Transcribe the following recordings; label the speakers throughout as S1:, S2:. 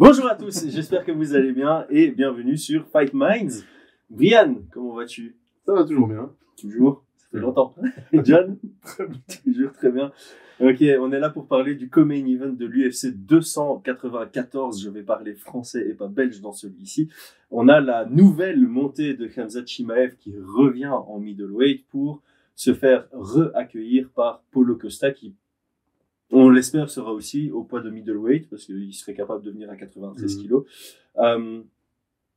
S1: Bonjour à tous, j'espère que vous allez bien et bienvenue sur Fight Minds. Brian, comment vas-tu?
S2: Ça va toujours bien.
S1: Toujours Ça fait longtemps. John? Toujours très bien. Ok, on est là pour parler du co-main event de l'UFC 294. Je vais parler français et pas belge dans celui-ci. On a la nouvelle montée de Khamzat Chimaev qui revient en middleweight pour se faire re-accueillir par Polo Costa qui on l'espère sera aussi au poids de middleweight parce qu'il serait capable de venir à 93
S2: Mhm.
S1: kilos. Euh,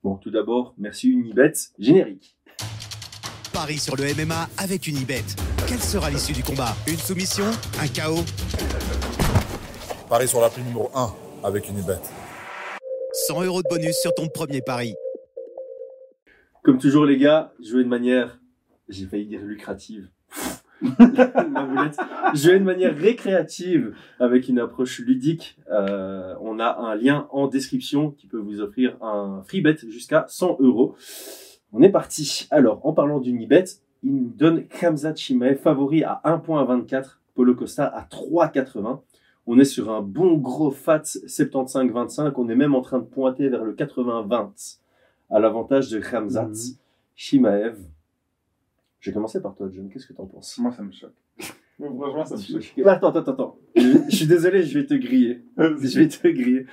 S1: bon, tout d'abord, merci Unibet. Générique.
S3: Paris sur le MMA avec Unibet. Quelle sera l'issue du combat? Une soumission? Un chaos
S4: Paris sur la prime numéro 1 avec une bête.
S3: 100 euros de bonus sur ton premier pari.
S1: Comme toujours, les gars, jouer de manière, j'ai failli dire lucrative. Ma boulette. Jouer de manière récréative avec une approche ludique. Euh, on a un lien en description qui peut vous offrir un free bet jusqu'à 100 euros. On est parti. Alors, en parlant d'Unibet, il nous donne Khamzat Chimaev favori à 1.24, Polo Costa à 3.80. On est sur un bon gros fat 75-25. On est même en train de pointer vers le 80-20 à l'avantage de Khamzat
S2: Mhm.
S1: Chimaev. Je vais commencer par toi, John. Qu'est-ce que t'en penses?
S5: Moi, ça me choque. Franchement, ça me choque.
S1: Attends, attends, attends. Je, suis désolé, je vais te griller. Je vais te griller.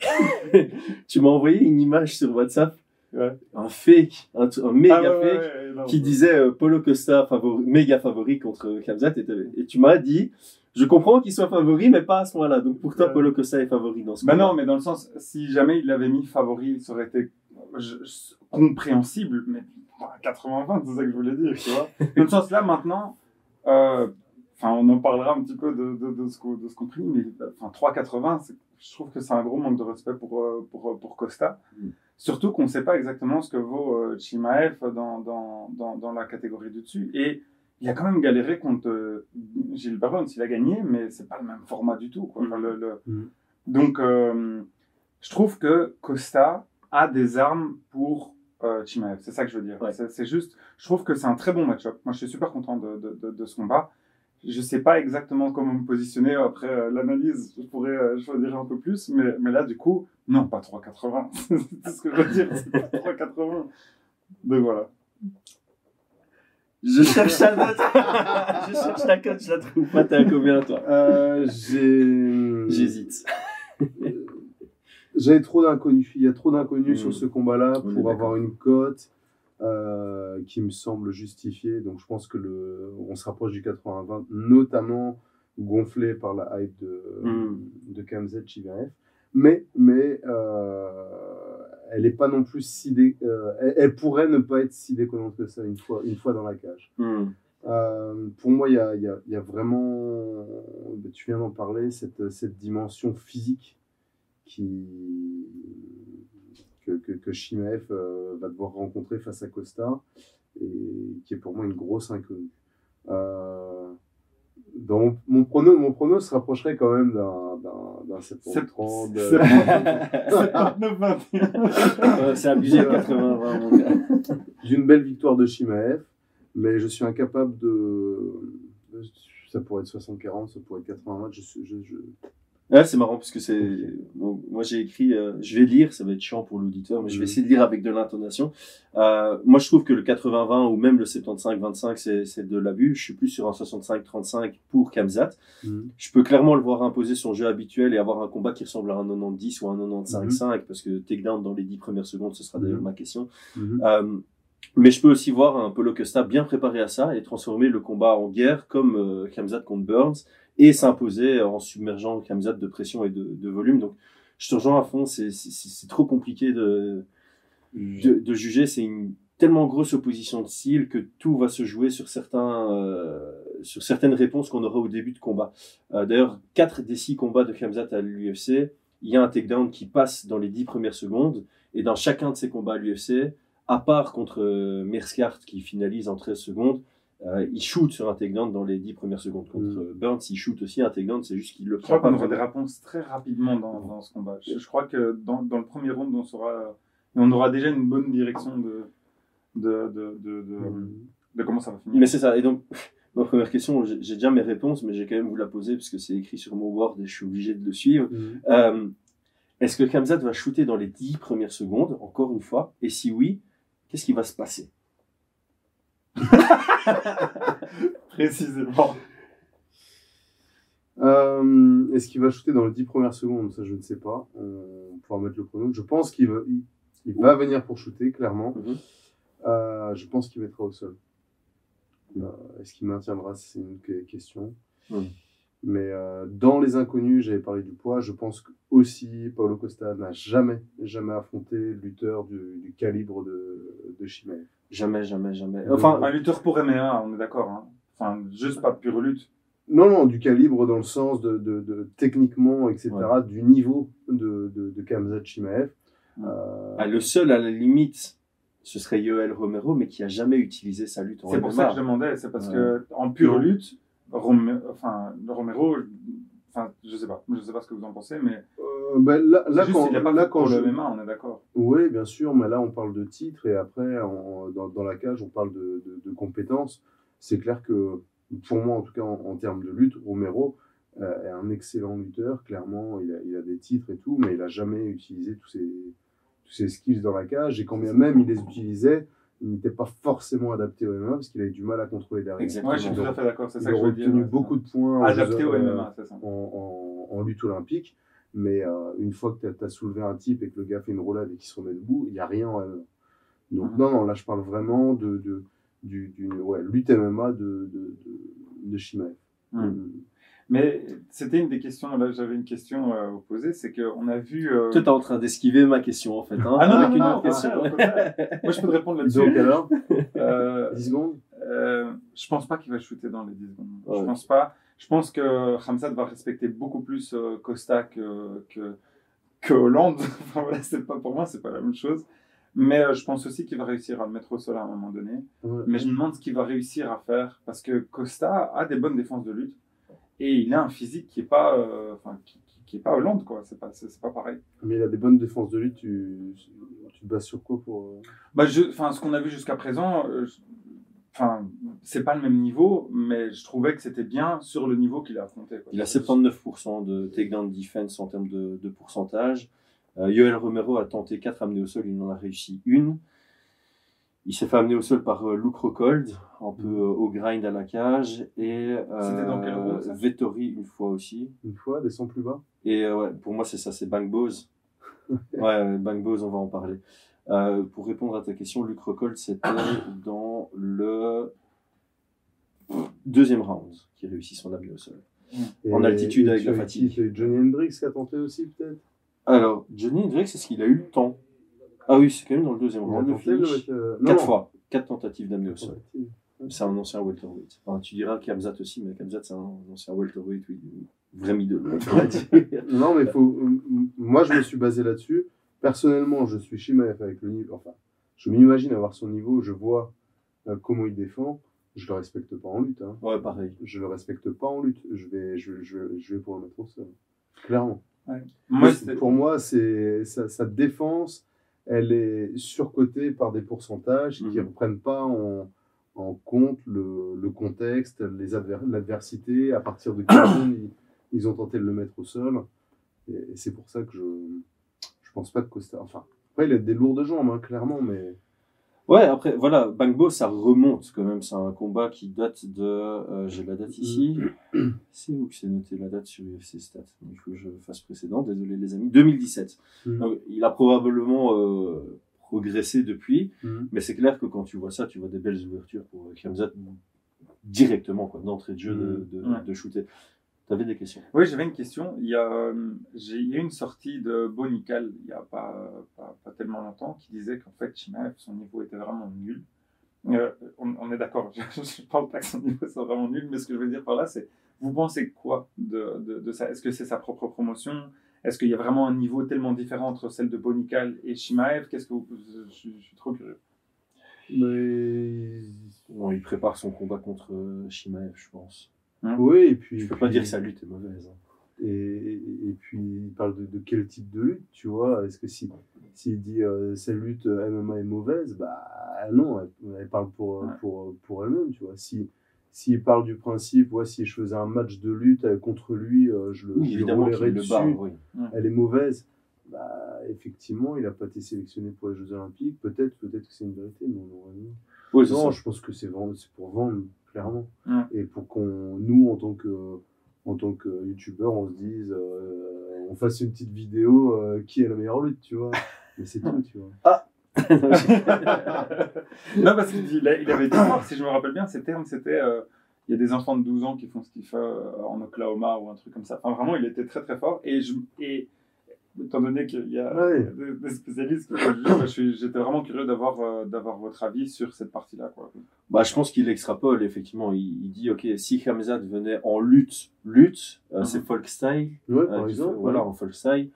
S1: tu m'as envoyé une image sur WhatsApp,
S5: Ouais.
S1: un fake, un, un méga
S5: Ah ouais,
S1: fake,
S5: ouais, ouais, non,
S1: qui
S5: ouais.
S1: disait euh, Polo Costa favori, méga favori contre Khamzat et, tu m'as dit, je comprends qu'il soit favori, mais pas à ce moment-là. Donc pour toi,
S5: Ouais.
S1: Polo Costa est favori dans ce
S5: Bah
S1: combat.
S5: non, mais dans le sens, si jamais il l'avait mis favori, ça aurait été je- je- compréhensible, mais bah, 80-20, c'est ça que je voulais dire, tu vois. Dans le sens, là, maintenant, euh, on en parlera un petit peu de, de, de ce qu'on qu'on prie, mais enfin, 3,80, c'est- je trouve que c'est un gros manque de respect pour, euh, pour, pour Costa.
S1: Mm.
S5: Surtout qu'on ne sait pas exactement ce que vaut euh, Chimaev dans, dans, dans, dans la catégorie du dessus. Et il a quand même galéré contre euh, Gilles Barons. Il a gagné, mais c'est pas le même format du tout. Quoi. Enfin, le, le-
S2: Mm.
S5: Donc, euh, je trouve que Costa a des armes pour euh, Chimaev. C'est ça que je veux dire.
S1: Ouais.
S5: C'est c'est juste, je trouve que c'est un très bon match-up. Moi, je suis super content de, de, de, de ce combat. Je sais pas exactement comment me positionner après euh, l'analyse. Je pourrais euh, choisir un peu plus, mais, mais là, du coup, non, pas 3,80. c'est ce que je veux dire, c'est pas 3,80. Donc voilà.
S1: Je cherche la note. je cherche la cote, je la trouve pas. T'es à combien, toi?
S2: Euh, j'ai.
S1: J'hésite.
S2: J'avais trop d'inconnus. Il y a trop d'inconnus
S1: Mm.
S2: sur ce combat-là pour avoir une cote euh, qui me semble justifiée. Donc je pense que le, on se rapproche du 80-20, notamment gonflé par la hype de,
S1: Mm.
S2: de KMZ Chivaev. Mais, mais euh, elle n'est pas non plus si dé- euh, elle, elle pourrait ne pas être si déconnante que ça une fois, une fois dans la cage. Euh, pour moi, il y a, y a- y a vraiment, tu viens d'en parler, cette, cette dimension physique qui, que, que, que Shimaev euh, va devoir rencontrer face à Costa et qui est pour moi une grosse inconnue. Euh, dans mon, prono, mon prono se rapprocherait quand même d'un, d'un, d'un 730.
S5: C'est-
S2: euh,
S5: 79-21.
S1: Ouais, c'est abusé, 80-20, mon gars.
S2: d'une belle victoire de Shimaev, mais je suis incapable de. Ça pourrait être 60-40, ça pourrait être 80 je, suis- je, je-
S1: C'est marrant parce que c'est. moi, j'ai écrit. euh, je vais lire, ça va être chiant pour l'auditeur, mais je vais
S2: Mhm.
S1: essayer de lire avec de l'intonation. Euh, moi, je trouve que le 80-20 ou même le 75-25, c'est de l'abus. Je suis plus sur un 65-35 pour Kamzat.
S2: Mhm.
S1: Je peux clairement le voir imposer son jeu habituel et avoir un combat qui ressemble à un 90 ou un 95-5 parce que takedown dans les 10 premières secondes, ce sera d'ailleurs
S2: Mhm.
S1: ma question.
S2: Mhm.
S1: Euh, mais je peux aussi voir un Polo Costa bien préparé à ça et transformer le combat en guerre comme Khamzat contre Burns et s'imposer en submergeant Khamzat de pression et de, de volume. Donc je te rejoins à fond, c'est- trop compliqué de, de, de juger. C'est une tellement grosse opposition de style que tout va se jouer sur, certains, euh, sur certaines réponses qu'on aura au début de combat. Euh, D'ailleurs, 4 des 6 combats de Khamzat à l'UFC, il y a un takedown qui passe dans les 10 premières secondes et dans chacun de ces combats à l'UFC, à part contre euh, Merskart qui finalise en 13 secondes, euh, il shoot sur un takedown dans les 10 premières secondes. Contre
S2: Mm.
S1: Burns, il shoot aussi un takedown, c'est juste qu'il le
S5: Je
S1: prend
S5: crois qu'on aura des réponses très rapidement dans, dans ce combat. Je, je crois que dans, dans le premier round, on saura, on aura déjà une bonne direction de, de, de, de, de, de comment ça va finir.
S1: Mais c'est ça. Et donc, ma première question, j'ai déjà mes réponses, mais j'ai quand même vous la poser parce que c'est écrit sur mon board et je suis obligé de le suivre.
S2: Mhm.
S1: Euh, Est-ce que Kamzat va shooter dans les 10 premières secondes, encore une fois? Et si oui, qu'est-ce qui va se passer?
S5: Précisément.
S2: Euh, Est-ce qu'il va shooter dans les 10 premières secondes? Ça, je ne sais pas. On pourra mettre le chrono. Je pense qu'il va, il, il va venir pour shooter, clairement.
S1: Mhm.
S2: Euh, je pense qu'il mettra au sol. Euh, Est-ce qu'il maintiendra? C'est une que- question.
S1: Mhm.
S2: Mais euh, dans les inconnus, j'avais parlé du poids. Je pense que aussi Paulo Costa n'a jamais, jamais affronté lutteur du, du calibre de, de Chimaev.
S1: Jamais, jamais, jamais.
S2: Enfin,
S5: Un lutteur pour MMA, on est d'accord. Hein. Enfin, juste pas de pure lutte.
S2: Non, non, du calibre dans le sens de, de, de techniquement, etc., du niveau de, de, de Khamzat Chimaev.
S5: Ouais.
S2: Euh,
S1: ah, le seul à la limite, ce serait Yoel Romero, mais qui a jamais utilisé sa lutte en
S5: C'est pour ça que je demandais. C'est parce
S1: Ouais.
S5: que en pure lutte, Rome- enfin, Romero, enfin, je sais pas. Je sais pas ce que vous en pensez, mais
S2: euh, ben, là, là,
S5: c'est juste
S2: quand,
S5: il a pas
S2: là,
S5: fait
S2: quand
S5: pour
S2: je...
S5: le MMA, on est d'accord.
S2: Oui, bien sûr, mais là, on parle de titre et après, dans, dans la cage, on parle de, de, de compétences. C'est clair que, pour moi, en tout cas, en, en termes de lutte, Romero euh, est un excellent lutteur. Clairement, il a, il a des titres et tout, mais il a jamais utilisé tous ses, tous ses skills dans la cage. Et quand bien même il les utilisait, il n'était pas forcément adapté au MMA parce qu'il avait du mal à contrôler derrière.
S1: Exactement.
S5: Ouais, je suis tout à fait d'accord. C'est
S2: Il
S5: ça
S2: a
S5: que je veux dire.
S2: obtenu
S5: ouais,
S2: beaucoup
S5: c'est
S2: de points
S5: adapté au MMA, c'est ça.
S2: en, en, en lutte olympique. Mais euh, une fois que tu as, soulevé un type et que le gars fait une roulade et qu'il se remet debout, il n'y a rien en MMA. Donc,
S5: Mhm.
S2: non, non, là, je parle vraiment de, de, du, ouais, lutte MMA de, de, de, de Shimaev.
S5: Hmm. Mais c'était une des questions. Là, j'avais une question euh, à vous poser. C'est qu'on a vu. euh,
S1: Toi, t'es en train d'esquiver ma question, en fait. Hein,
S5: Ah non,
S1: avec
S5: non,
S1: une
S5: non,
S1: autre
S5: au
S1: question.
S5: Moi, je peux te répondre là-dessus.
S2: Donc, alors,
S5: Euh,
S2: 10 secondes
S5: Euh, je pense pas qu'il va shooter dans les 10 secondes. Je pense pas. Je pense que Hamzat va respecter beaucoup plus Costa que, que, que Hollande. Enfin, voilà, c'est pas, pour moi, c'est pas la même chose. Mais je pense aussi qu'il va réussir à le mettre au sol à un moment donné.
S2: Ouais.
S5: Mais je me demande ce qu'il va réussir à faire parce que Costa a des bonnes défenses de lutte et il a un physique qui est pas, euh, enfin, qui, qui- qui est pas Hollande quoi. C'est pas, c'est, pas pareil.
S2: Mais il a des bonnes défenses de lutte. Tu, tu te bases sur quoi pour. euh,
S5: Bah, je, enfin, ce qu'on a vu jusqu'à présent, euh, enfin, c'est pas le même niveau, mais je trouvais que c'était bien sur le niveau qu'il a affronté. quoi.
S1: Il a 79% de takedown defense en termes de, de pourcentage. Euh, Yoel Romero a tenté 4 amenées au sol, il en a réussi une. Il s'est fait amener au sol par euh, Luke Rockhold, un peu euh, au grind à la cage. Et euh,
S5: C'était dans quel round, ça?
S1: Vettori une fois aussi.
S2: Une fois, descend plus bas?
S1: Et euh, ouais, pour moi, c'est ça, c'est Bang Bose. ouais, Bang Bose, on va en parler. Euh, pour répondre à ta question, Luke Rockhold, c'était dans le deuxième round qui réussit son amenée au sol. En altitude avec la fatigue.
S2: Johnny Hendricks qui a tenté aussi, peut-être?
S1: Alors, Johnny Hendricks, est-ce qu'il a eu le temps? Ah oui, c'est quand même dans le deuxième round. le finish.
S2: euh,
S1: Quatre
S2: non.
S1: fois. Quatre tentatives d'amener au sol.
S2: Ouais.
S1: C'est un ancien welterweight. Enfin, tu diras Kamzat aussi, mais Kamzat, c'est un ancien welterweight, oui. Vrai middle.
S2: Non, mais faut. m- Moi, je me suis basé là-dessus. Personnellement, je suis Shimaev avec le niveau. Enfin, je m'imagine avoir son niveau. Je vois euh, comment il défend. Je le respecte pas en lutte. Hein.
S1: Ouais, pareil.
S2: Je le respecte pas en lutte. Je vais, je, je, je vais pour le mettre au sol. Clairement.
S5: Moi,
S2: Mais
S5: c'était-
S2: pour moi, c'est sa, sa défense. Elle est surcotée par des pourcentages qui ne
S1: Mhm.
S2: reprennent pas en, en compte le, le contexte, l'adversité. À partir de quel ils, ils ont tenté de le mettre au sol. Et, et c'est pour ça que je je pense pas que Costa. Enfin, après, il a des lourdes jambes, hein, clairement, mais
S1: Ouais, après, voilà, Bangbo, ça remonte quand même. C'est un combat qui date de. euh, J'ai la date ici. C'est où que c'est noté la date sur UFC Stats? Il faut que je fasse précédent, désolé les amis. 2017.
S2: Mhm.
S1: Donc, il a probablement euh, progressé depuis,
S2: Mhm.
S1: mais c'est clair que quand tu vois ça, tu vois des belles ouvertures pour euh, Khamzat directement, quoi, d'entrée de jeu, de, de,
S5: Ouais.
S1: de shooter. T'avais des questions?
S5: Oui, j'avais une question. Il y a, euh, j'ai- il y a une sortie de Bonical il n'y a pas, pas, pas tellement longtemps qui disait qu'en fait, Chimaev, son niveau était vraiment nul. Euh, on, on est d'accord, je ne parle pas que son niveau soit vraiment nul, mais ce que je veux dire par là, c'est vous pensez quoi de, de, de ça? Est-ce que c'est sa propre promotion? Est-ce qu'il y a vraiment un niveau tellement différent entre celle de Bonical et Chimaev Qu'est-ce que vous, je, je suis trop curieux.
S2: mais
S1: Bon, il prépare son combat contre euh, Shimaev, je pense.
S2: Oui. Et puis
S1: Je peux
S2: puis-
S1: pas dire que sa lutte est mauvaise. hein.
S2: Et, et puis, il parle de, de quel type de lutte, tu vois? Est-ce que si s'il dit euh, cette lutte euh, MMA est mauvaise, bah non, elle, elle parle pour, euh,
S5: Ouais.
S2: pour, pour elle-même, tu vois. Si s'il parle du principe, ouais, si je faisais un match de lutte euh, contre lui, euh, je le,
S1: Oui,
S2: je roulerais
S1: le
S2: dessus,
S1: bat, oui.
S2: elle est mauvaise. bah, effectivement, il n'a pas été sélectionné pour les Jeux Olympiques. Peut-être, peut-être que c'est une vérité, mais on aurait vu.
S1: Oui,
S2: Non,
S1: ça.
S2: je pense que c'est pour vendre, clairement.
S5: Ouais.
S2: Et pour qu'on, nous, en tant que, en tant que youtubeur, on se dise, euh, on fasse une petite vidéo, euh, qui est la meilleure lutte, tu vois. Mais c'est tout, tu vois.
S5: non, parce qu'il avait dit fort, si je me rappelle bien, ces termes, c'était euh, il y a des enfants de 12 ans qui font ce qu'il fait en Oklahoma ou un truc comme ça. Enfin, vraiment, il était très très fort. Et, je, et étant donné qu'il y a
S2: Ouais.
S5: des, des spécialistes qui font le jeu, je suis- j'étais vraiment curieux d'avoir euh, d'avoir votre avis sur cette partie-là. quoi.
S1: Bah, je pense qu'il extrapole, effectivement. Il, il dit, ok, si Hamzat venait en lutte, lutte, euh,
S5: Mhm.
S1: c'est folk style,
S2: Ouais,
S1: euh,
S2: par exemple.
S1: fait- voilà,
S2: ouais.
S1: en folk style.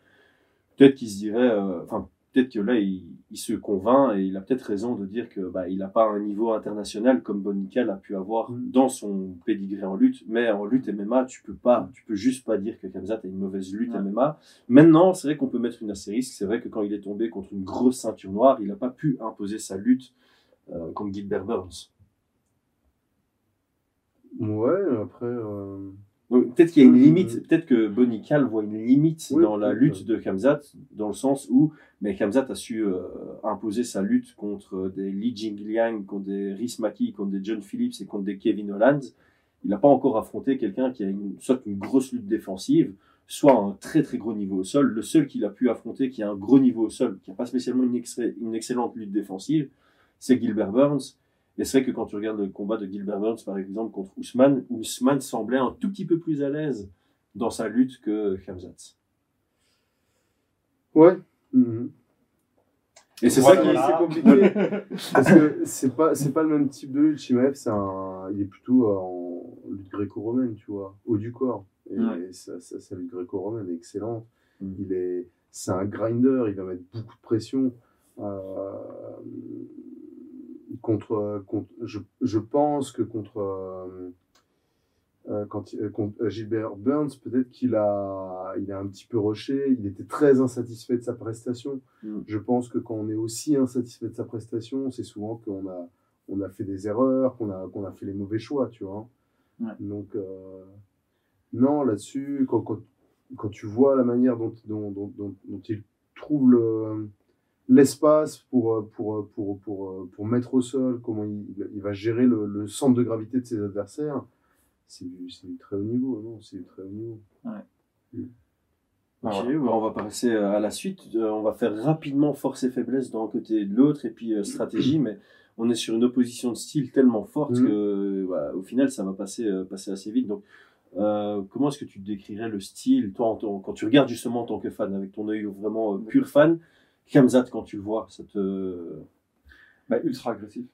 S1: Peut-être qu'il se dirait, euh, enfin, peut-être que là, il, il se convainc et il a peut-être raison de dire que bah, il n'a pas un niveau international comme Bonical a pu avoir
S2: Mhm.
S1: dans son pédigré en lutte. Mais en lutte MMA, tu peux pas, tu peux juste pas dire que Hamzat a une mauvaise lutte
S5: Ouais.
S1: MMA. Maintenant, c'est vrai qu'on peut mettre une astérisque. C'est vrai que quand il est tombé contre une grosse ceinture noire, il n'a pas pu imposer sa lutte euh, contre Gilbert Burns.
S2: Ouais, après, euh,
S1: Peut-être qu'il y a une
S2: Mhm.
S1: limite, peut-être que Bonical voit une limite
S2: Oui,
S1: dans la lutte de Kamzat, dans le sens où mais Kamzat a su euh, imposer sa lutte contre des Li Jingliang, contre des Rhys Maki, contre des John Phillips et contre des Kevin Holland. Il n'a pas encore affronté quelqu'un qui a une, soit une grosse lutte défensive, soit un très très gros niveau au sol. Le seul qu'il a pu affronter qui a un gros niveau au sol, qui n'a pas spécialement une excellente lutte défensive, c'est Gilbert Burns. Et c'est vrai que quand tu regardes le combat de Gilbert Burns, par exemple, contre Ousmane, Ousmane semblait un tout petit peu plus à l'aise dans sa lutte que Khamzat.
S2: ouais.
S1: Et c'est ça qui.
S2: C'est compliqué. Parce que c'est pas, c'est pas le même type de lutte. Chimaev, c'est un, il est plutôt euh, en lutte gréco-romaine, tu vois, haut du corps. Et sa, sa lutte gréco-romaine est excellente.
S1: Mm.
S2: Il est, c'est un grinder, il va mettre beaucoup de pression. Euh, contre, contre je, je pense que contre, euh, euh, quand, euh, contre euh, Gilbert Burns, peut-être qu'il a, il a un petit peu rushé, il était très insatisfait de sa prestation.
S1: Mm.
S2: Je pense que quand on est aussi insatisfait de sa prestation, c'est souvent qu'on a, on a fait des erreurs, qu'on a, qu'on a fait les mauvais choix, tu vois.
S5: Ouais.
S2: Donc, euh, non, là-dessus, quand, quand, quand tu vois la manière dont, dont, dont, dont, dont il trouve le, l'espace pour, pour, pour, pour, pour mettre au sol, comment il, il va gérer le, le centre de gravité de ses adversaires, c'est du, très haut niveau, non, c'est du très haut niveau.
S1: Ok,
S5: Ah,
S1: bah, on va passer euh, à la suite. Euh, on va faire rapidement force et faiblesse d'un côté et de l'autre, et puis euh, stratégie, mais on est sur une opposition de style tellement forte
S2: Mhm.
S1: que, euh, bah, au final, ça va passer, euh, passer assez vite. Donc, euh, comment est-ce que tu décrirais le style, toi, en tant- quand tu regardes justement en tant que fan, avec ton œil vraiment euh, pur fan, Kamzat, quand tu le vois, ça te.
S5: Bah, ultra agressif.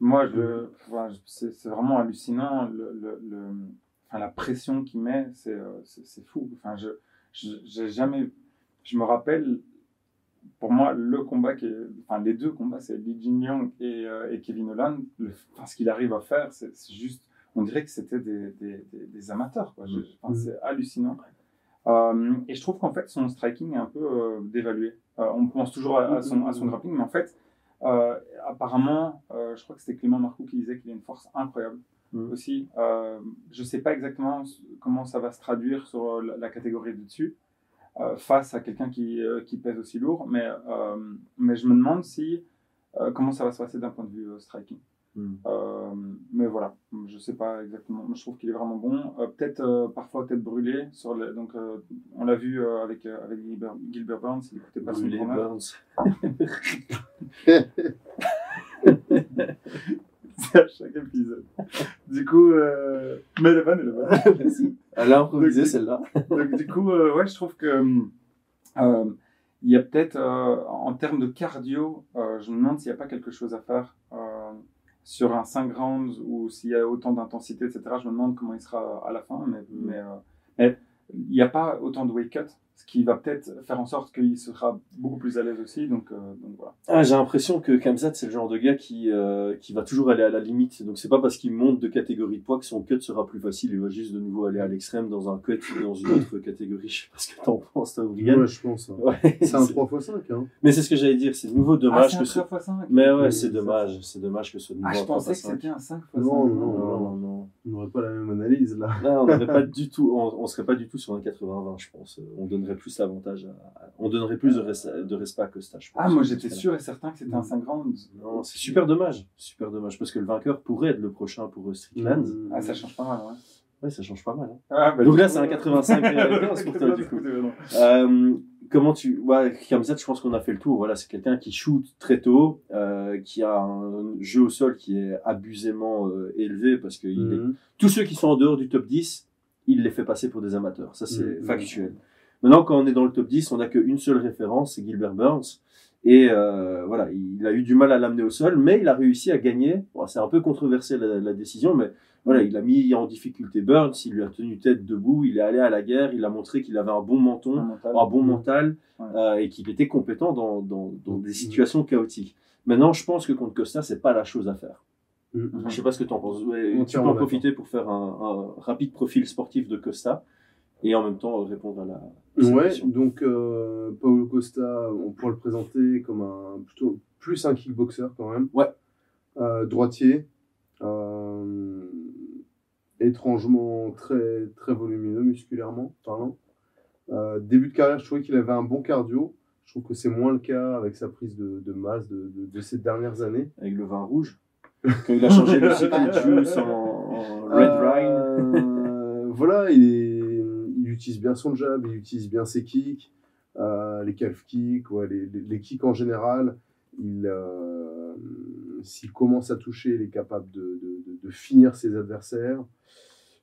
S5: Moi, je, enfin, je- c'est c'est vraiment hallucinant. Le, le, le- enfin, la pression qu'il met, c'est euh, c'est- c'est fou. Enfin, je je- j'ai jamais. Je me rappelle, pour moi, le combat qui est. Enfin, les deux combats, c'est Li Jingliang et, euh, et Kevin Holland. Le, enfin, ce qu'il arrive à faire, c'est juste. On dirait que c'était des, des, des, des amateurs. Quoi. Je- enfin,
S2: Mhm.
S5: C'est hallucinant. Euh, et je trouve qu'en fait, son striking est un peu euh, dévalué. Euh, on pense toujours à, à son, à son grappling, mais en fait, apparemment, je crois que c'était Clément Marcoux qui disait qu'il a une force incroyable
S1: Mhm.
S5: aussi. Je ne sais pas exactement comment ça va se traduire sur la, la catégorie de dessus face à quelqu'un qui, qui pèse aussi lourd, mais, mais je me demande si comment ça va se passer d'un point de vue striking.
S1: Hmm.
S5: Euh, mais voilà, je sais pas exactement. Je trouve qu'il est vraiment bon. Euh, peut-être euh, parfois tête brûlée. Sur le, donc euh, on l'a vu avec avec Gilbert, Gilbert Burns. Il écoutait pas son
S1: Brûlé
S5: grand-mère.
S1: Burns.
S5: C'est à chaque épisode. Du coup, mais la vanne est la.
S1: Elle a improvisé celle-là.
S5: Donc du coup, ouais, je trouve que il y a peut-être euh, en termes de cardio, euh, je me demande s'il n'y a pas quelque chose à faire euh, sur un 5 rounds ou s'il y a autant d'intensité, etc. Je me demande comment il sera à la fin, mais
S1: Mm.
S5: mais, euh, mais il n'y a pas autant de weight cut, ce qui va peut-être faire en sorte qu'il sera beaucoup plus à l'aise aussi. Donc, euh, donc voilà.
S1: Ah, j'ai l'impression que Kamzat, c'est le genre de gars qui, euh, qui va toujours aller à la limite. Donc, c'est pas parce qu'il monte de catégorie de poids que son cut sera plus facile. Il va juste de nouveau aller à l'extrême dans un cut dans une autre catégorie. Je sais pas ce que t'en penses, toi, Brian.
S2: Ouais, je pense. hein.
S1: Ouais,
S2: C'est un
S1: c'est-
S2: 3x5, hein.
S1: Mais c'est ce que j'allais dire. C'est de nouveau dommage
S5: ah,
S1: que
S5: c'est
S1: ce.
S5: un 3x5
S1: Mais ouais,
S2: Oui,
S1: c'est dommage. C'est dommage que ce soit de nouveau
S5: Ah, je pensais que
S1: 3x5.
S5: c'était un 5 x 5
S2: Non, non,
S1: Non, non, non.
S2: On n'aurait pas la même analyse là.
S1: Là, on n'aurait pas du tout, on, on serait pas du tout sur un 80-20, je pense. On donnerait plus l'avantage à, à- on donnerait plus de, res- de respect à Costa, je pense.
S5: Ah, moi j'étais sûr et certain que c'était un 5 rounds.
S1: Non, c'est super dommage, super dommage, parce que le vainqueur pourrait être le prochain pour euh, Strickland.
S5: Ah, ça change pas mal, ouais.
S1: Ouais, ça change pas mal. hein.
S5: Ah, bah,
S1: Donc là, c'est un 85 15 pour toi, du coup.
S5: euh, non.
S1: Euh, comment tu, ouais, Kamzat, je pense qu'on a fait le tour. Voilà, c'est quelqu'un qui shoot très tôt, euh, qui a un jeu au sol qui est abusément euh, élevé parce que il est
S2: Mhm.
S1: tous ceux qui sont en dehors du top 10, il les fait passer pour des amateurs. Ça, c'est
S2: Mhm.
S1: factuel. Maintenant, quand on est dans le top 10, on n'a qu'une seule référence, c'est Gilbert Burns. Et euh, voilà, il a eu du mal à l'amener au sol, mais il a réussi à gagner. Bon, c'est un peu controversé la, la décision, mais voilà, il a mis en difficulté Burns, il lui a tenu tête debout, il est allé à la guerre, il a montré qu'il avait un bon menton,
S5: Un mental.
S1: un bon mental,
S5: Ouais.
S1: euh, et qu'il était compétent dans, dans, dans des situations chaotiques. Maintenant, je pense que contre Costa, c'est pas la chose à faire.
S2: Mhm.
S1: Je sais pas ce que tu en penses. Ouais, tu peux en profiter pour faire un, un rapide profil sportif de Costa et en même temps euh, répondre à la.
S2: Ouais,
S1: question.
S2: donc euh, Paulo Costa, on pourrait le présenter comme un plutôt plus un kickboxer quand même.
S1: Ouais.
S2: Euh, droitier, euh, étrangement très très volumineux musculairement parlant. Début de carrière, je trouvais qu'il avait un bon cardio. Je trouve que c'est moins le cas avec sa prise de, de masse de, de, de ces dernières années.
S1: Avec le vin rouge. Quand il a changé le Secret Juice en, en Red Wine.
S2: Euh, voilà, il, est, utilise bien son jab, il utilise bien ses kicks, euh, les calf kicks, ouais, les, les, les kicks en général. Il, euh, s'il commence à toucher, il est capable de, de, de, de finir ses adversaires.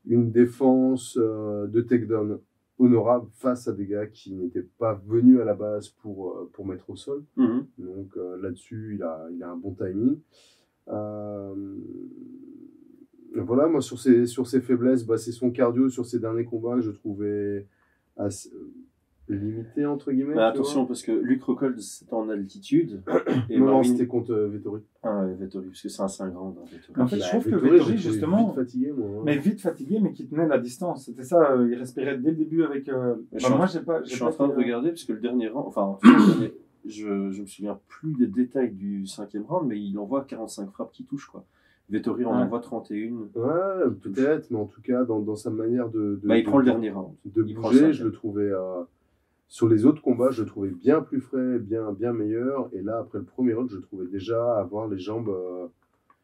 S2: Une défense euh, de takedown honorable face à des gars qui n'étaient pas venus à la base pour, euh, pour mettre au sol.
S1: Mhm.
S2: Donc euh, là-dessus, il a, il a un bon timing. Euh, voilà, moi sur ses, sur ses faiblesses, bah, c'est son cardio sur ses derniers combats que je trouvais assez, euh, limité, entre guillemets.
S1: Mais
S2: tu
S1: attention, parce que Luc Rockhold, c'était en altitude. Et
S2: non,
S1: Marvin-
S2: c'était contre euh, Vettori.
S1: Ah, ouais, Vettori, parce que c'est un 5 rounds. hein.
S5: En fait, je trouve que
S2: Vettori,
S5: justement,
S2: vite fatigué, moi. hein.
S5: Mais vite fatigué, mais qui tenait la distance. C'était ça, euh, il respirait dès le début avec. euh,
S1: Je
S5: bah,
S1: suis en-
S5: moi, j'ai pas.
S1: Je suis en train de regarder, parce que le dernier round, enfin, en fait, le dernier- je, je me souviens plus des détails du cinquième round, mais il envoie 45 frappes qui touchent, quoi. Vettori en
S5: Ouais.
S1: envoie 31.
S2: Ouais, peut-être, mais en tout cas, dans, dans sa manière de, de,
S1: Bah, il
S2: de-
S1: prend le dernier round.
S2: de
S1: Il
S2: bouger, je le trouvais. euh, sur les autres combats, je le trouvais bien plus frais, bien, bien meilleur. Et là, après le premier round, je le trouvais déjà avoir les jambes. euh,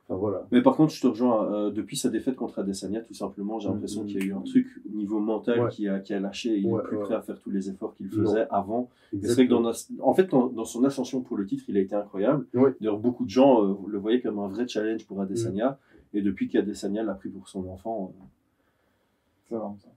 S2: Enfin voilà.
S1: Mais par contre, je te rejoins, euh, depuis sa défaite contre Adesanya, tout simplement, j'ai l'impression
S2: Mhm.
S1: qu'il y a eu un truc au niveau mental
S2: Ouais.
S1: qui, a, qui a lâché. Il
S2: Ouais,
S1: est plus
S2: ouais.
S1: prêt à faire tous les efforts qu'il
S2: Non.
S1: faisait avant. Et C'est vrai que dans, en fait, dans, dans son ascension pour le titre, il a été incroyable.
S2: Ouais.
S1: D'ailleurs, beaucoup de gens euh, le voyaient comme un vrai challenge pour Adesanya.
S2: Mm.
S1: Et depuis qu'Adesanya l'a pris pour son enfant, euh,
S5: C'est vraiment ça.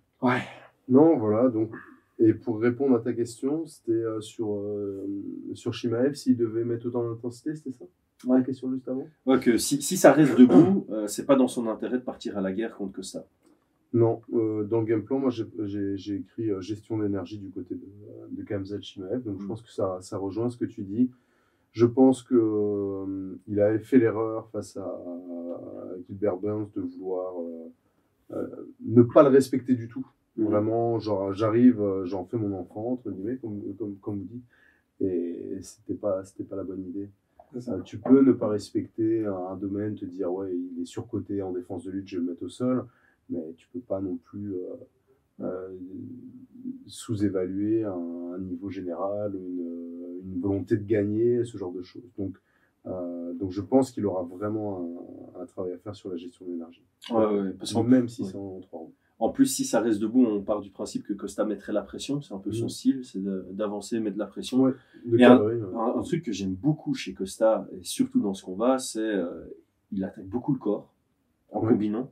S2: Non, voilà. Donc, et pour répondre à ta question, c'était euh, sur, euh, sur Shimaev, s'il devait mettre autant d'intensité, c'était ça?
S1: Ouais.
S2: La question juste avant
S1: ouais, que si, si ça reste debout, euh, c'est pas dans son intérêt de partir à la guerre contre Costa.
S2: Non, euh, dans le game plan, moi j'ai- écrit euh, gestion d'énergie du côté de, de Kamzat Shimaev, donc je
S1: Mm.
S2: pense que ça, ça rejoint ce que tu dis. Je pense que euh, il avait fait l'erreur face à, à Gilbert Burns de vouloir euh, euh, ne pas le respecter du tout.
S1: Mm.
S2: Vraiment, genre j'arrive, j'en fais mon enfant entre guillemets, comme comme, comme vous dites, et c'était pas c'était pas la bonne idée.
S5: Ça.
S2: Tu peux ne pas respecter un, domaine, te dire ouais il est surcoté en défense de lutte, je vais le mettre au sol, mais tu peux pas non plus euh, euh, sous-évaluer un, un niveau général, une, une volonté de gagner, ce genre de choses. Donc, euh, donc je pense qu'il aura vraiment un, un travail à faire sur la gestion de l'énergie.
S1: Ouais, ouais,
S2: Même si c'est en trois rounds.
S1: En plus, si ça reste debout, on part du principe que Costa mettrait la pression. C'est un peu son
S2: Mm.
S1: style, c'est d'avancer, mettre de la pression.
S2: Ouais, de
S1: Et un-
S2: ouais.
S1: Un, un truc que j'aime beaucoup chez Costa, et surtout dans ce combat, c'est euh, il attaque beaucoup le corps en combinant.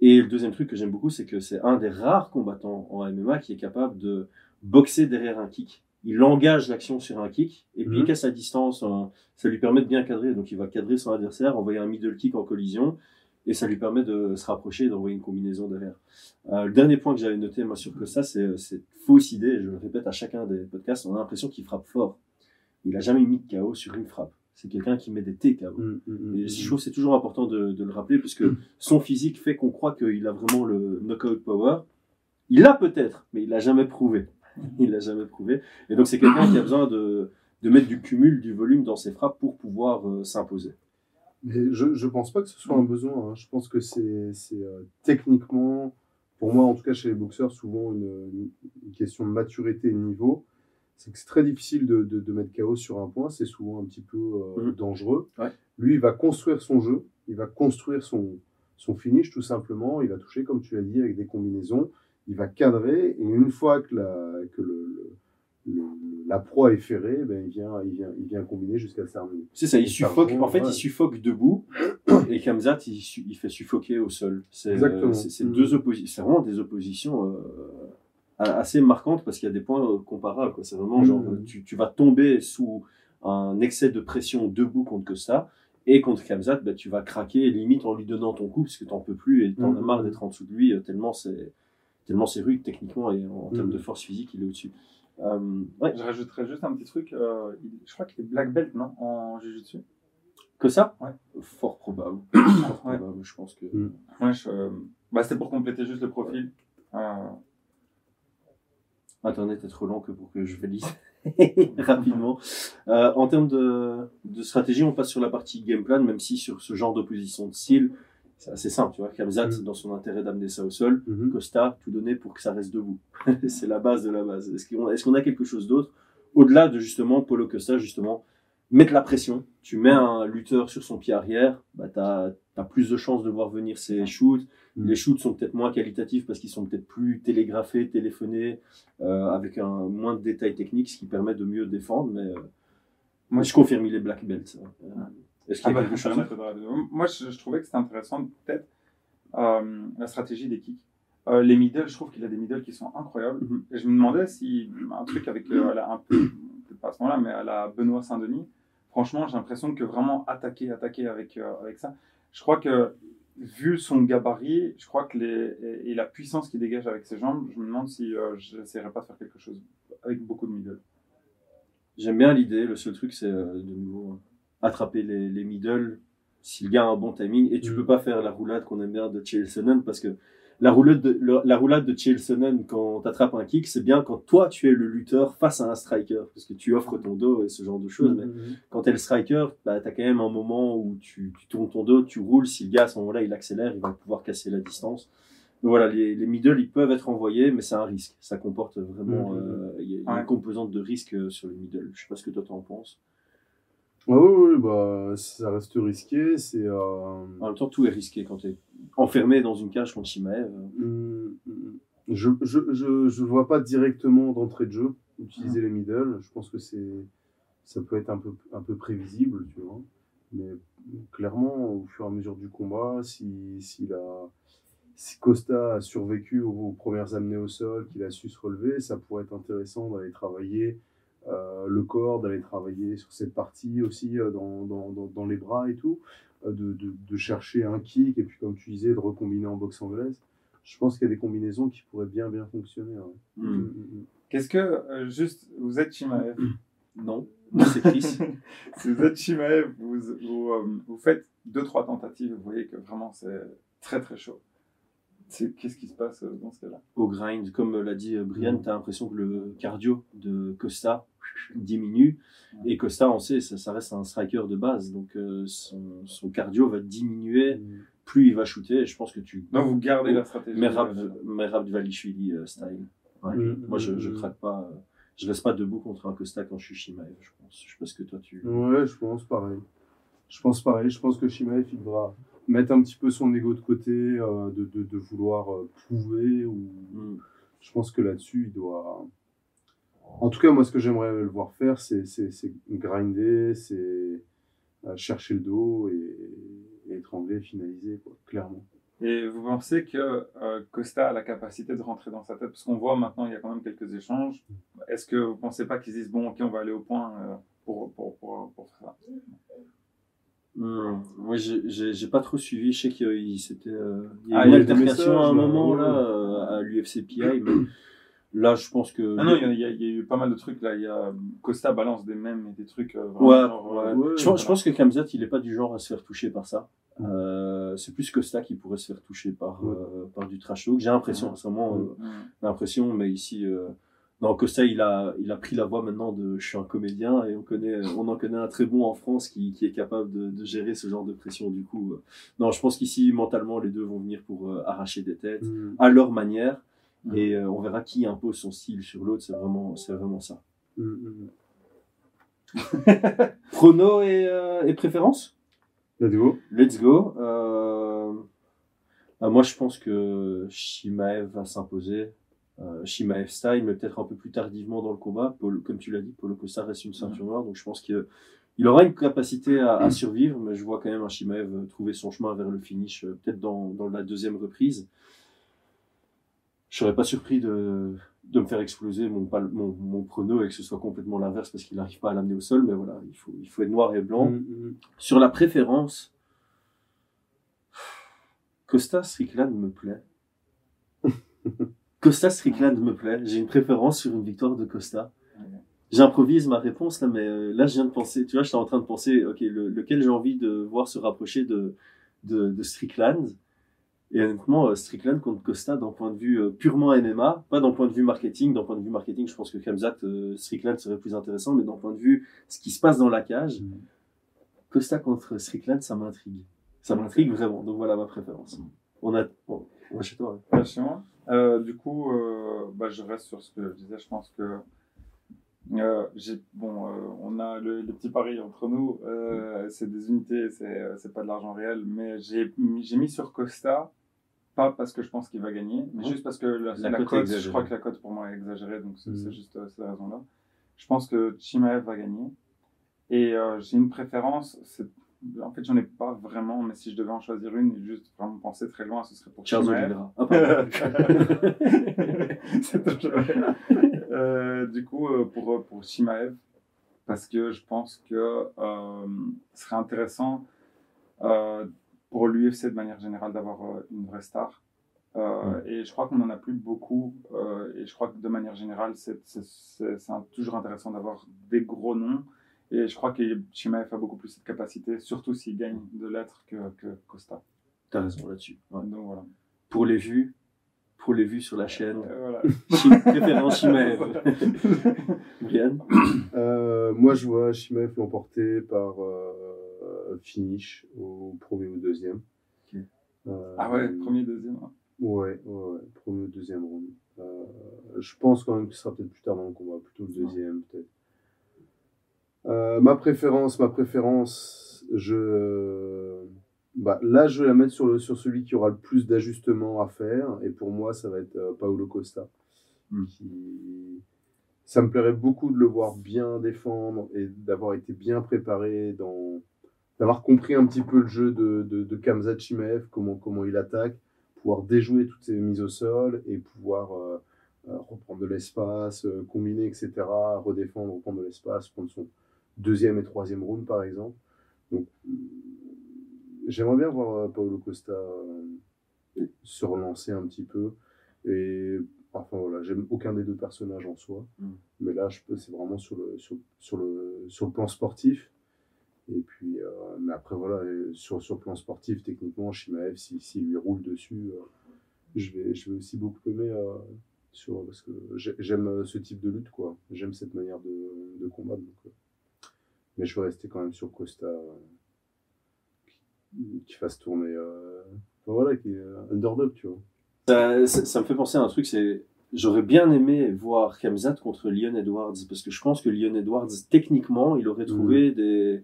S1: Et le deuxième truc que j'aime beaucoup, c'est que c'est un des rares combattants en MMA qui est capable de boxer derrière un kick. Il engage l'action sur un kick et puis
S2: Mhm.
S1: il casse la distance. hein. ça lui permet de bien cadrer. Donc il va cadrer son adversaire, envoyer un middle kick en collision et ça lui permet de se rapprocher et d'envoyer une combinaison derrière. Euh, le dernier point que j'avais noté moi sur Costa, c'est euh, cette fausse idée. Je le répète à chacun des podcasts, on a l'impression qu'il frappe fort. Il a jamais mis de KO sur une frappe. C'est quelqu'un qui met des TKO.
S2: Mm, mm, mm,
S1: Et je trouve que c'est toujours important de, de le rappeler parce que son physique fait qu'on croit qu'il a vraiment le knockout power. Il l'a peut-être, mais il l'a jamais prouvé. Il l'a jamais prouvé. Et donc c'est quelqu'un qui a besoin de, de mettre du cumul, du volume dans ses frappes pour pouvoir euh, s'imposer.
S2: Mais je je pense pas que ce soit un besoin. hein. Je pense que c'est euh, techniquement, pour moi en tout cas chez les boxeurs, souvent une, une question de maturité et de niveau. C'est que c'est très difficile de, de, de mettre KO sur un point. C'est souvent un petit peu euh,
S1: Mhm.
S2: dangereux.
S1: Ouais.
S2: Lui, il va construire son jeu. Il va construire son son finish tout simplement. Il va toucher comme tu l'as dit avec des combinaisons. Il va cadrer et une fois que la que le, le- le- la proie est ferrée, ben il vient il vient il vient combiner jusqu'à le terminer.
S1: C'est ça, il
S2: Et ça
S1: suffoque. En fait,
S2: ouais.
S1: il suffoque debout et Kamzat, il, fait suffoquer au sol. C'est euh,
S2: Mm.
S1: deux oppositions. C'est vraiment des oppositions euh, assez marquantes parce qu'il y a des points euh, comparables. C'est vraiment
S2: Mm.
S1: genre, euh, tu, tu vas tomber sous un excès de pression debout contre Costa. Et contre Kamzat, bah, tu vas craquer limite en lui donnant ton coup parce que t'en peux plus et t'en as
S2: Mm.
S1: marre d'être en dessous de lui tellement c'est tellement c'est rude techniquement et en, en termes
S2: Mm.
S1: de force physique il est au-dessus. Euh, ouais,
S5: Je rajouterais juste un petit truc. euh, il- je crois qu'il est black belt, non En Jiu-Jitsu
S1: que ça?
S5: Ouais.
S1: Fort probable. Fort
S5: Ouais.
S1: probable, je pense que.
S5: Ouais, je, euh, bah, c'était pour compléter juste le profil. Euh,
S1: Internet est trop lent que pour que je valide rapidement. Euh, en termes de, de stratégie, on passe sur la partie game plan, même si sur ce genre d'opposition de style, c'est assez simple. Tu vois, Kamzat,
S2: Mm.
S1: dans son intérêt d'amener ça au sol,
S2: Mhm.
S1: Costa, tout donner pour que ça reste debout. c'est la base de la base. Est-ce qu'on est a quelque chose d'autre? Au-delà de justement Polo Costa, justement, mettre la pression Tu mets un lutteur sur son pied arrière, bah, tu as, plus de chances de voir venir ses shoots.
S2: Mm.
S1: Les shoots sont peut-être moins qualitatifs parce qu'ils sont peut-être plus télégraphés, téléphonés, euh, avec un moins de détails techniques, ce qui permet de mieux défendre. Mais euh, moi, je confirme, il est black belt. ça. Est-ce qu'il
S5: Ah
S1: y a
S5: bah,
S1: quelque chose.
S5: Moi, je, je trouvais que c'était intéressant, peut-être, euh, la stratégie des kicks. Euh, les middle, je trouve qu'il a des middle qui sont incroyables.
S1: Mhm.
S5: Et je me demandais si un truc avec, euh, la- un peu, peut-être pas à ce moment-là, mais à la Benoît Saint-Denis, franchement, j'ai l'impression que vraiment attaquer, attaquer avec, euh, avec ça. Je crois que, vu son gabarit, je crois que les, et, et la puissance qu'il dégage avec ses jambes, je me demande si j'essaierais pas de faire quelque chose avec beaucoup de middle.
S1: J'aime bien l'idée. Le seul truc, c'est de nouveau attraper les, les middle si le gars a un bon timing. Et tu
S2: Mm.
S1: peux pas faire la roulade qu'on aime bien de Chelsonen parce que la roulade de, le- la roulade de Chelsonen quand t'attrapes un kick, c'est bien quand toi tu es le lutteur face à un striker parce que tu offres ton dos et ce genre de choses. Mais
S2: Mhm.
S1: quand t'es le striker, bah, t'as quand même un moment où tu, tu tournes ton dos, tu roules. Si le gars à ce moment-là il accélère, il va pouvoir casser la distance. Donc voilà, les, les middle ils peuvent être envoyés, mais c'est un risque. Ça comporte vraiment, euh, il y a, il y a
S5: Ouais.
S1: une composante de risque euh, sur les middle. Je sais pas ce que toi t'en penses.
S2: Ouais, ouais, bah, ça reste risqué. C'est. Euh...
S1: En même temps, tout est risqué quand t'es enfermé dans une cage contre Shimaev.
S2: hum, hum, Je je, je, je vois pas directement d'entrée de jeu utiliser les middle. Je pense que c'est ça peut être un peu un peu prévisible, tu vois. Mais clairement, au fur et à mesure du combat, si si la si Costa a survécu aux, aux premières amenées au sol, qu'il a su se relever, ça pourrait être intéressant d'aller travailler le corps, d'aller travailler sur cette partie aussi euh, dans, dans, dans, dans les bras et tout, euh, de, de, de chercher un kick et puis comme tu disais, de recombiner en boxe anglaise. Je pense qu'il y a des combinaisons qui pourraient bien bien fonctionner. ouais.
S1: Hmm.
S2: Mm, mm,
S5: Qu'est-ce que, euh, juste, vous êtes Chimaev?
S1: Non, c'est Chris.
S5: si vous êtes Chimaev, vous, vous, euh, vous faites deux, trois tentatives, vous voyez que vraiment c'est très très chaud. C'est- Qu'est-ce qui se passe euh, dans ce cas-là?
S1: Au grind, comme l'a dit euh, Brian,
S2: Mm.
S1: t'as l'impression que le cardio de Costa diminue. Et Costa, on sait, ça, ça reste un striker de base. Donc euh, son, son cardio va diminuer
S2: mm.
S1: plus il va shooter. Et je pense que tu.
S5: Donc vous gardez la stratégie.
S1: Merab, Merab Dvalishvili euh, style. Ouais.
S2: Mm,
S1: Moi, je, je
S2: mm.
S1: craque pas. euh, Je reste pas debout contre un Costa quand je suis Shimaev, je pense. Je ce que toi tu.
S2: Ouais, je pense pareil. Je pense pareil. Je pense que Shimaev, il devra mettre un petit peu son ego de côté, euh, de, de, de vouloir euh, prouver. Ou...
S1: Mm.
S2: Je pense que là-dessus, il doit. En tout cas, moi, ce que j'aimerais le voir faire, c'est grinder, c'est euh, chercher le dos et, et étrangler, finaliser, quoi, clairement.
S5: Et vous pensez que euh, Costa a la capacité de rentrer dans sa tête? Parce qu'on voit maintenant, il y a quand même quelques échanges. Est-ce que vous pensez pas qu'ils disent, bon, ok, on va aller au point euh, pour, pour, pour, pour faire ça?
S1: Moi, j'ai- j'ai j'ai pas trop suivi. Je sais qu'il y a eu- c'était, euh, il y
S5: Ah,
S1: a eu
S5: il y
S1: une altercation à un moment
S2: là,
S1: à l'UFC PI, mais là, je pense que.
S5: Ah non, il y, a- y y eu pas mal de trucs là. Il y a Costa balance des mèmes et des trucs euh, vraiment.
S1: Ouais,
S5: genre,
S1: ouais.
S5: euh,
S2: ouais,
S1: je, pense, je pense que Kamzat, il est pas du genre à se faire toucher par ça. Euh, c'est plus Costa qui pourrait se faire toucher par, euh, par du trash talk. J'ai l'impression, vraiment euh,
S5: mm.
S1: l'impression, mais ici, euh, Non, Costa, il a, il a pris la voie maintenant de je suis un comédien et on connaît, on en connaît un très bon en France qui, qui est capable de, de gérer ce genre de pression. Du coup, euh, non, je pense qu'ici, mentalement, les deux vont venir pour euh, arracher des têtes
S2: Mm.
S1: à leur manière
S5: Mhm.
S1: et euh, on verra qui impose son style sur l'autre. C'est vraiment, c'est vraiment ça.
S2: Mm, mm.
S1: Prono et, euh, et préférence?
S2: Let's go.
S1: Let's go. Euh, bah, moi, je pense que Shimaev va s'imposer. Euh, Shimaev style, mais peut-être un peu plus tardivement dans le combat. Paul- comme tu l'as dit, Paulo Costa reste une ceinture noire, donc je pense qu'il il aura une capacité à, à survivre, mais je vois quand même un Shimaev trouver son chemin vers le finish, peut-être dans, dans la deuxième reprise. Je serais pas surpris de, de me faire exploser mon, mon, mon prono et que ce soit complètement l'inverse parce qu'il n'arrive pas à l'amener au sol, mais voilà, il faut, il faut être noir et blanc.
S2: Mm, mm.
S1: Sur la préférence, Costa Strickland me plaît. Costa Strickland me plaît. J'ai une préférence sur une victoire de Costa. J'improvise ma réponse là, mais euh, là je viens de penser, tu vois, j'étais en train de penser, ok, le- lequel j'ai envie de voir se rapprocher de, de, de Strickland? Et honnêtement, euh, Strickland contre Costa d'un point de vue euh, purement MMA, pas d'un point de vue marketing. D'un point de vue marketing, je pense que Kamzat, euh, Strickland serait plus intéressant, mais d'un point de vue ce qui se passe dans la cage, Costa contre Strickland, ça m'intrigue. Ça m'intrigue vraiment. Donc voilà ma préférence. On a, bon, on va chez toi.
S5: Ouais, chez moi. Euh, du coup, euh, bah, je reste sur ce que je disais. Je pense que euh, bon, on a le, les petits paris entre nous. C'est des unités, c'est pas de l'argent réel, mais j'ai mis sur Costa. Pas parce que je pense qu'il va gagner, mais juste parce que la,
S1: La
S5: la
S1: cote
S5: je crois que la cote pour moi est exagérée, donc c'est c'est juste euh, cette raison-là. Je pense que Chimaev va gagner. Et euh, j'ai une préférence, c'est- en fait j'en ai pas vraiment, mais si je devais en choisir une et juste vraiment penser très loin, ce serait pour
S1: Charles
S5: Chimaev.
S1: Oliveira. Ah, pardon.
S5: C'est toujours- Euh, du coup, pour, pour Shimaev, parce que je pense que ce serait intéressant pour l'UFC de manière générale d'avoir euh, une vraie star. Euh, Et je crois qu'on n'en a plus beaucoup. euh, et je crois que de manière générale, c'est toujours intéressant d'avoir des gros noms. Et je crois que Shimaev a beaucoup plus cette capacité, surtout s'il gagne de l'être que, que Costa.
S1: T'as raison là-dessus. Ouais.
S5: Donc voilà.
S1: Pour les vues, pour les vues sur la chaîne,
S5: Euh, voilà.
S1: Préférence Shimaev. Brian?
S2: Euh, moi, je vois Shimaev l'emporter par euh, finish au premier ou deuxième. Euh,
S5: Ah ouais, premier, deuxième. hein.
S2: Ouais, ouais, ouais, premier ou deuxième round. Euh, je pense quand même que ce sera peut-être plus tard dans le combat, plutôt le deuxième, peut-être. Euh, ma préférence, ma préférence, je. Bah, là, je vais la mettre sur, le, sur celui qui aura le plus d'ajustements à faire, et pour moi, ça va être euh, Paolo Costa.
S1: Mm.
S2: Qui... Ça me plairait beaucoup de le voir bien défendre et d'avoir été bien préparé dans. D'avoir compris un petit peu le jeu de, de, de Chimaev, comment, comment il attaque pouvoir déjouer toutes ces mises au sol et pouvoir euh, euh, reprendre de l'espace, euh, combiner, etc., redéfendre, reprendre de l'espace, prendre son deuxième et troisième round, par exemple. Donc, j'aimerais bien voir Paulo Costa euh, se relancer un petit peu. Et enfin voilà, j'aime aucun des deux personnages en soi,
S1: Mm.
S2: mais là, c'est vraiment sur le, sur, sur, le, sur le plan sportif. Et puis, euh, mais après, voilà, sur, sur le plan sportif, techniquement, Shimaev, s'il si, lui roule dessus, euh, je, vais, je vais aussi beaucoup aimer, euh, sur, parce que j'ai- j'aime ce type de lutte, quoi. J'aime cette manière de, de combattre. Donc, mais je vais rester quand même sur Costa, qui, fasse tourner, euh, enfin, voilà, qui est underdog, tu vois.
S1: ça, ça, ça me fait penser à un truc, c'est j'aurais bien aimé voir Kamzat contre Leon Edwards parce que je pense que Leon Edwards techniquement il aurait trouvé des,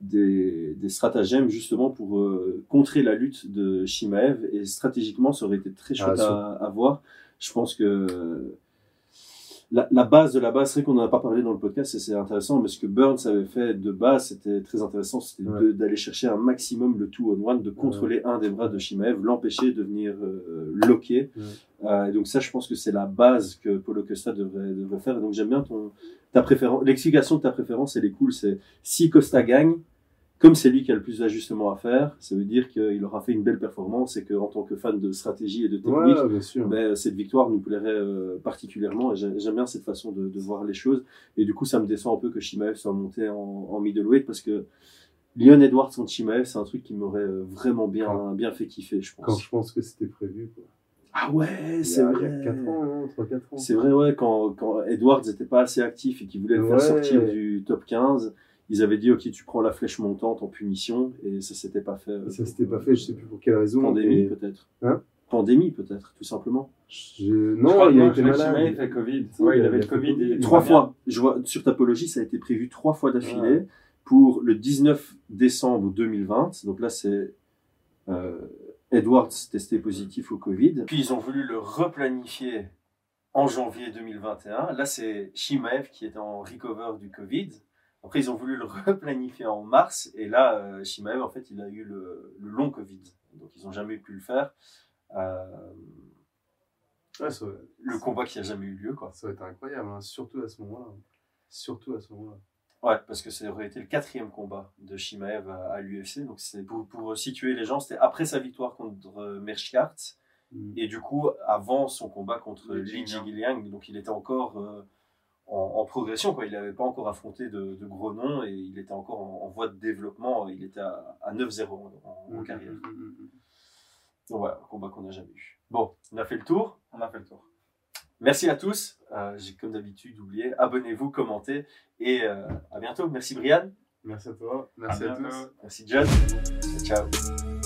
S1: des des stratagèmes justement pour euh, contrer la lutte de Shimaev et stratégiquement ça aurait été très chouette
S2: Ah,
S1: à, à voir. Je pense que la, la base de la base, c'est vrai qu'on n'en a pas parlé dans le podcast et c'est intéressant, mais ce que Burns avait fait de base, c'était très intéressant, c'était
S2: Ouais.
S1: d'aller chercher un maximum le two on one, de contrôler un des bras de Shimaev, l'empêcher de venir euh, loquer.
S2: Ouais.
S1: Euh, et donc ça, je pense que c'est la base que Paulo Costa devrait, devrait faire. Et donc j'aime bien ton, ta préférence, l'explication de ta préférence, elle est cool. C'est si Costa gagne, comme c'est lui qui a le plus d'ajustements à faire, ça veut dire qu'il aura fait une belle performance et qu'en tant que fan de stratégie et de technique,
S2: Ouais,
S1: ben, cette victoire nous plairait euh, particulièrement. J'aime bien cette façon de, de voir les choses. Et du coup, ça me descend un peu que Shimaev soit monté en, en middleweight parce que Leon Edwards contre Shimaev, c'est un truc qui m'aurait euh, vraiment bien, bien fait kiffer, je
S2: Quand
S1: pense.
S2: je pense que c'était prévu, quoi.
S1: Ah ouais,
S2: Il y
S1: c'est
S2: a,
S1: vrai.
S2: 4 ans, non 3-4 ans.
S1: C'est vrai, ouais, quand, quand Edwards n'était pas assez actif et qu'il voulait le faire sortir du top 15, ils avaient dit, ok, tu prends la flèche montante en punition, et ça s'était pas fait. euh,
S2: Ça s'était pas fait, je sais plus pour quelle raison.
S1: Pandémie, peut-être.
S2: Hein?
S1: Pandémie, peut-être, tout simplement.
S2: je-
S5: Je
S2: Non,
S5: crois que
S2: il a été
S5: je
S2: malade.
S5: Covid. Ouais, il
S2: il
S5: avait le Covid. Et
S1: Trois fois. Je vois, sur Tapologie, ça a été prévu trois fois d'affilée pour le 19 décembre 2020. Donc là, c'est euh, Edwards testé positif au Covid. Puis ils ont voulu le replanifier en janvier 2021. Là, c'est Shimaev qui était en recover du Covid. Après, ils ont voulu le replanifier en mars. Et là, euh, Shimaev, en fait, il a eu le, le long Covid. Donc, ils n'ont jamais pu le faire. Euh,
S2: Ouais, ça,
S1: le combat qui a jamais eu lieu, quoi.
S2: ça aurait été incroyable, hein, surtout à ce moment-là. Surtout à ce moment-là.
S1: Ouais, parce que ça aurait été le quatrième combat de Shimaev à, à l'UFC. Donc, c'est pour, pour situer les gens, c'était après sa victoire contre euh, Merchkart.
S2: Mm.
S1: Et du coup, avant son combat contre
S5: Li
S1: Li
S5: Jingliang.
S1: Jingliang, donc il était encore euh, en, en progression. Quoi. Il n'avait pas encore affronté de, de gros noms et il était encore en, en voie de développement. Il était à, à 9-0 en, en
S2: Mm,
S1: carrière.
S2: mm, mm, mm.
S1: Donc voilà, un combat qu'on n'a jamais eu. Bon, on a fait le tour.
S5: On a fait le tour.
S1: Merci à tous. Euh, J'ai comme d'habitude oublié. Abonnez-vous, commentez et euh, à bientôt. Merci Brian.
S2: Merci à toi, merci à, tous.
S1: Merci John. Ciao.